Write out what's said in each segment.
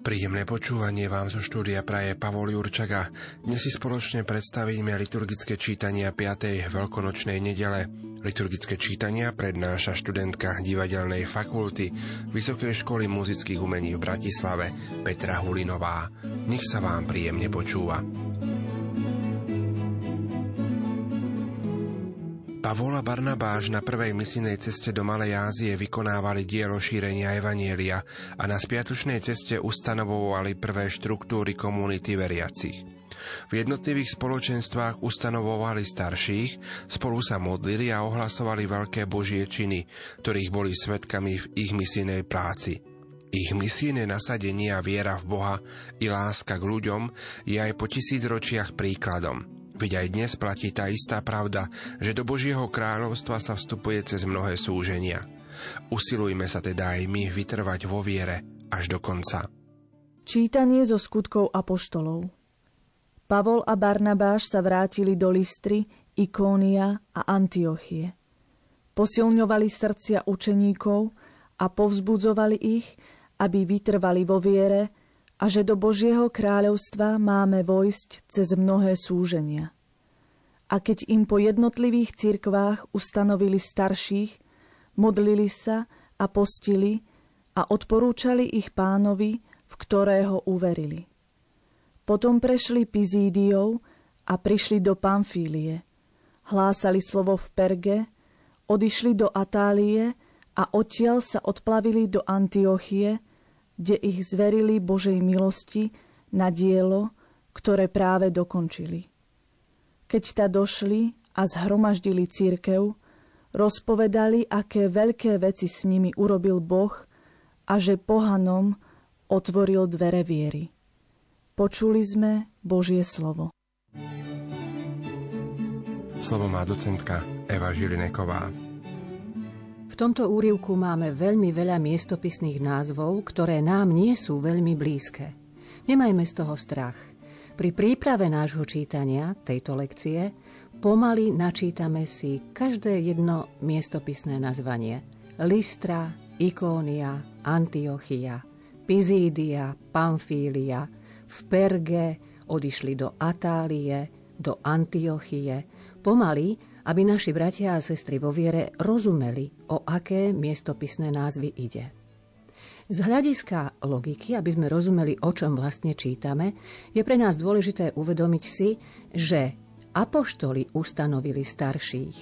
Príjemné počúvanie vám zo štúdia praje Pavol Jurčaga. Dnes si spoločne predstavíme liturgické čítania 5. veľkonočnej nedele. Liturgické čítania prednáša študentka divadelnej fakulty Vysokej školy muzických umení v Bratislave Petra Hulinová. Nech sa vám príjemne počúva. Pavol a Barnabáš na prvej misijnej ceste do Malej Ázie vykonávali dielo šírenia Evanielia a na spiatočnej ceste ustanovovali prvé štruktúry komunity veriacich. V jednotlivých spoločenstvách ustanovovali starších, spolu sa modlili a ohlasovali veľké božie činy, ktorých boli svetkami v ich misijnej práci. Ich misijné nasadenie a viera v Boha i láska k ľuďom je aj po tisícročiach príkladom – Veď aj dnes platí tá istá pravda, že do Božieho kráľovstva sa vstupuje cez mnohé súženia. Usilujme sa teda aj my vytrvať vo viere až do konca. Čítanie zo skutkov apoštolov Pavol a Barnabáš sa vrátili do Listry, Ikónia a Antiochie. Posilňovali srdcia učeníkov a povzbudzovali ich, aby vytrvali vo viere, a že do Božieho kráľovstva máme vojsť cez mnohé súženia. A keď im po jednotlivých cirkvách ustanovili starších, modlili sa a postili a odporúčali ich pánovi, v ktorého uverili. Potom prešli Pizídiou a prišli do Pamfílie. Hlásali slovo v Perge, odišli do Atálie a odtiaľ sa odplavili do Antiochie, kde ich zverili Božej milosti na dielo, ktoré práve dokončili. Keď ta došli a zhromaždili církev, rozpovedali, aké veľké veci s nimi urobil Boh a že pohanom otvoril dvere viery. Počuli sme Božie slovo. Slovo má docentka Eva Žilineková tomto úrivku máme veľmi veľa miestopisných názvov, ktoré nám nie sú veľmi blízke. Nemajme z toho strach. Pri príprave nášho čítania tejto lekcie pomaly načítame si každé jedno miestopisné nazvanie. Listra, Ikónia, Antiochia, Pizídia, Pamfília, v Perge odišli do Atálie, do Antiochie. Pomaly aby naši bratia a sestry vo viere rozumeli, o aké miestopisné názvy ide. Z hľadiska logiky, aby sme rozumeli, o čom vlastne čítame, je pre nás dôležité uvedomiť si, že apoštoli ustanovili starších.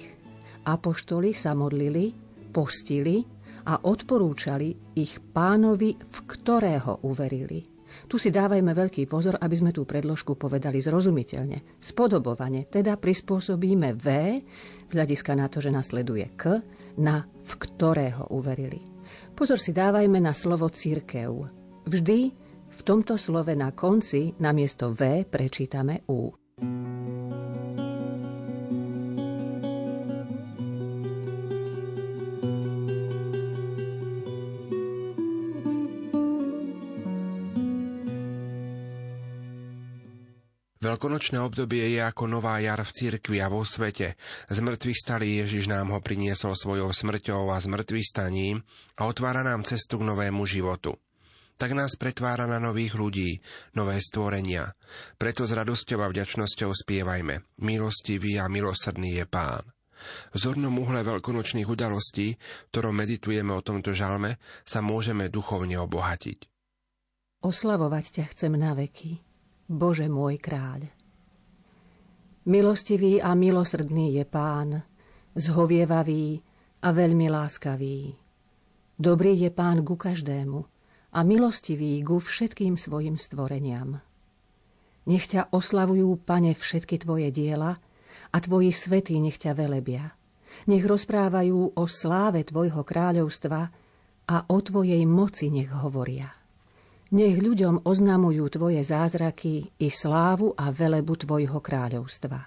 Apoštoli sa modlili, postili a odporúčali ich pánovi, v ktorého uverili. Tu si dávajme veľký pozor, aby sme tú predložku povedali zrozumiteľne. Spodobovane, teda prispôsobíme V z hľadiska na to, že nasleduje K, na v ktorého uverili. Pozor si dávajme na slovo církev. Vždy v tomto slove na konci namiesto V prečítame U. Veľkonočné obdobie je ako nová jar v cirkvi a vo svete. Z mŕtvych stalý Ježiš nám ho priniesol svojou smrťou a zmrtvých staním a otvára nám cestu k novému životu. Tak nás pretvára na nových ľudí, nové stvorenia. Preto s radosťou a vďačnosťou spievajme. Milostivý a milosrdný je Pán. V zornom uhle veľkonočných udalostí, ktorom meditujeme o tomto žalme, sa môžeme duchovne obohatiť. Oslavovať ťa chcem na veky Bože môj kráľ. Milostivý a milosrdný je pán, zhovievavý a veľmi láskavý. Dobrý je pán ku každému a milostivý ku všetkým svojim stvoreniam. Nech ťa oslavujú, pane, všetky tvoje diela a tvoji svetí nech ťa velebia. Nech rozprávajú o sláve tvojho kráľovstva a o tvojej moci nech hovoria. Nech ľuďom oznamujú tvoje zázraky i slávu a velebu tvojho kráľovstva.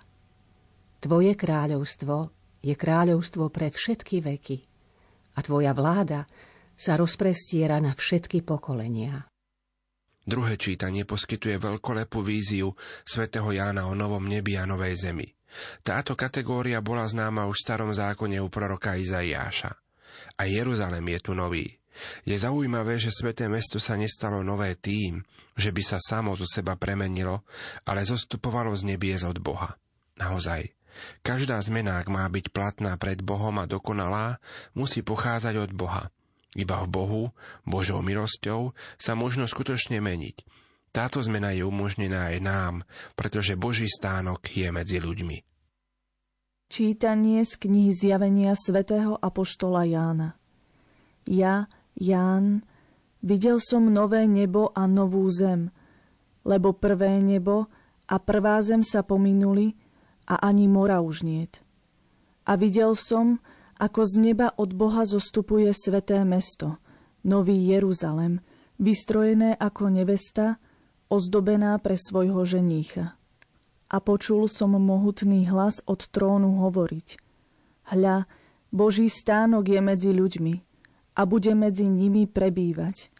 Tvoje kráľovstvo je kráľovstvo pre všetky veky a tvoja vláda sa rozprestiera na všetky pokolenia. Druhé čítanie poskytuje veľkolepú víziu svätého Jána o novom nebi a novej zemi. Táto kategória bola známa už v starom zákone u proroka Izaiáša. A Jeruzalem je tu nový. Je zaujímavé, že sveté mesto sa nestalo nové tým, že by sa samo zo seba premenilo, ale zostupovalo z nebies od Boha. Naozaj, každá zmena, ak má byť platná pred Bohom a dokonalá, musí pochádzať od Boha – iba v Bohu, Božou milosťou, sa možno skutočne meniť. Táto zmena je umožnená aj nám, pretože Boží stánok je medzi ľuďmi. Čítanie z knihy Zjavenia svätého Apoštola Jána Ja, Ján, videl som nové nebo a novú zem, lebo prvé nebo a prvá zem sa pominuli a ani mora už niet. A videl som, ako z neba od Boha zostupuje sveté mesto, Nový Jeruzalem, vystrojené ako nevesta, ozdobená pre svojho ženícha. A počul som mohutný hlas od trónu hovoriť. Hľa, Boží stánok je medzi ľuďmi a bude medzi nimi prebývať.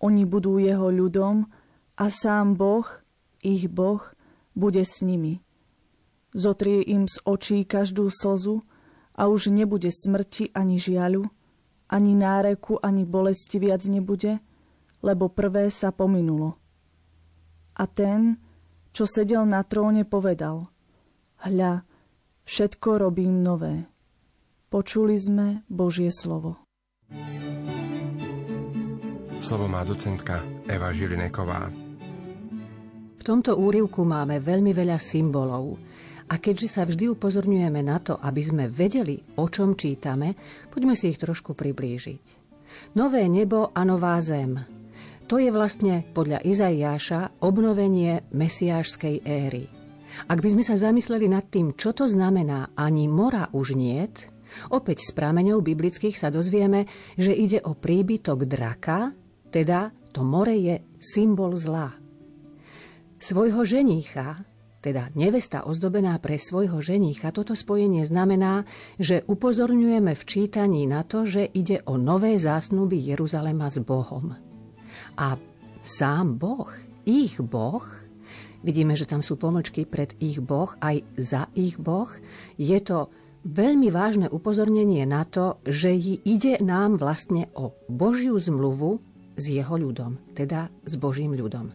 Oni budú jeho ľudom a sám Boh, ich Boh, bude s nimi. Zotrie im z očí každú slzu, a už nebude smrti ani žiaľu, ani náreku, ani bolesti viac nebude, lebo prvé sa pominulo. A ten, čo sedel na tróne, povedal, hľa, všetko robím nové. Počuli sme Božie slovo. Slovo má docentka Eva Žilineková. V tomto úrivku máme veľmi veľa symbolov – a keďže sa vždy upozorňujeme na to, aby sme vedeli, o čom čítame, poďme si ich trošku priblížiť. Nové nebo a nová zem. To je vlastne podľa Izaiáša obnovenie mesiášskej éry. Ak by sme sa zamysleli nad tým, čo to znamená ani mora už niet, opäť z prameňov biblických sa dozvieme, že ide o príbytok draka, teda to more je symbol zla. Svojho ženícha, teda nevesta ozdobená pre svojho ženícha, toto spojenie znamená, že upozorňujeme v čítaní na to, že ide o nové zásnuby Jeruzalema s Bohom. A sám Boh, ich Boh, vidíme, že tam sú pomlčky pred ich Boh, aj za ich Boh, je to veľmi vážne upozornenie na to, že ide nám vlastne o Božiu zmluvu s jeho ľudom, teda s Božím ľudom.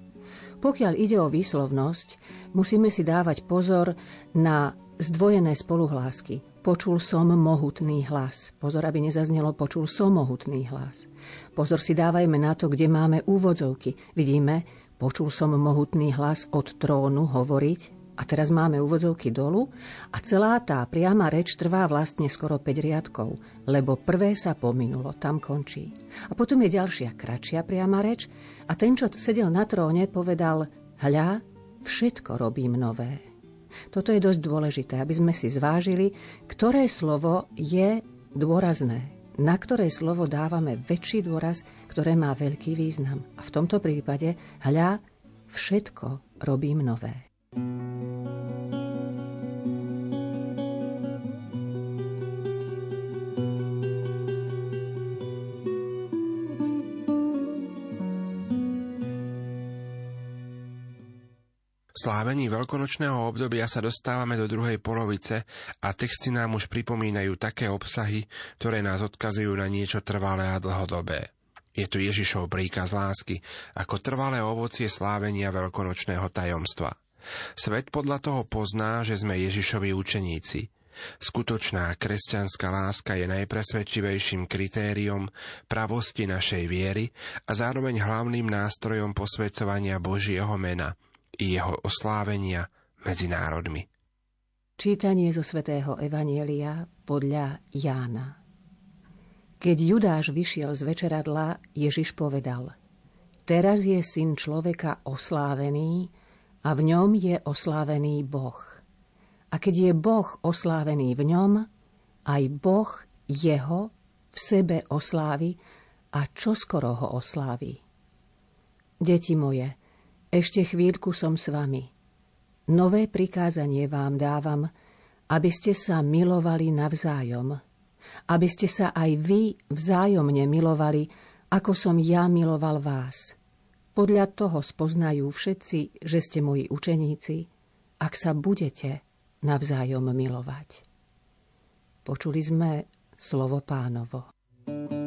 Pokiaľ ide o výslovnosť, musíme si dávať pozor na zdvojené spoluhlásky. Počul som mohutný hlas. Pozor, aby nezaznelo počul som mohutný hlas. Pozor si dávajme na to, kde máme úvodzovky. Vidíme, počul som mohutný hlas od trónu hovoriť a teraz máme úvodzovky dolu a celá tá priama reč trvá vlastne skoro 5 riadkov, lebo prvé sa pominulo, tam končí. A potom je ďalšia kratšia priama reč a ten, čo sedel na tróne, povedal, hľa, všetko robím nové. Toto je dosť dôležité, aby sme si zvážili, ktoré slovo je dôrazné, na ktoré slovo dávame väčší dôraz, ktoré má veľký význam. A v tomto prípade, hľa, všetko robím nové. Slávení veľkonočného obdobia sa dostávame do druhej polovice a texty nám už pripomínajú také obsahy, ktoré nás odkazujú na niečo trvalé a dlhodobé. Je tu Ježišov príkaz lásky ako trvalé ovocie slávenia veľkonočného tajomstva. Svet podľa toho pozná, že sme Ježišovi učeníci. Skutočná kresťanská láska je najpresvedčivejším kritériom pravosti našej viery a zároveň hlavným nástrojom posvedcovania Božieho mena – i jeho oslávenia medzi národmi. Čítanie zo svätého Evanielia podľa Jána. Keď Judáš vyšiel z večeradla, Ježiš povedal Teraz je syn človeka oslávený a v ňom je oslávený Boh. A keď je Boh oslávený v ňom, aj Boh jeho v sebe oslávi a čoskoro ho oslávi. Deti moje, ešte chvíľku som s vami. Nové prikázanie vám dávam, aby ste sa milovali navzájom, aby ste sa aj vy vzájomne milovali, ako som ja miloval vás. Podľa toho spoznajú všetci, že ste moji učeníci, ak sa budete navzájom milovať. Počuli sme slovo pánovo. thank you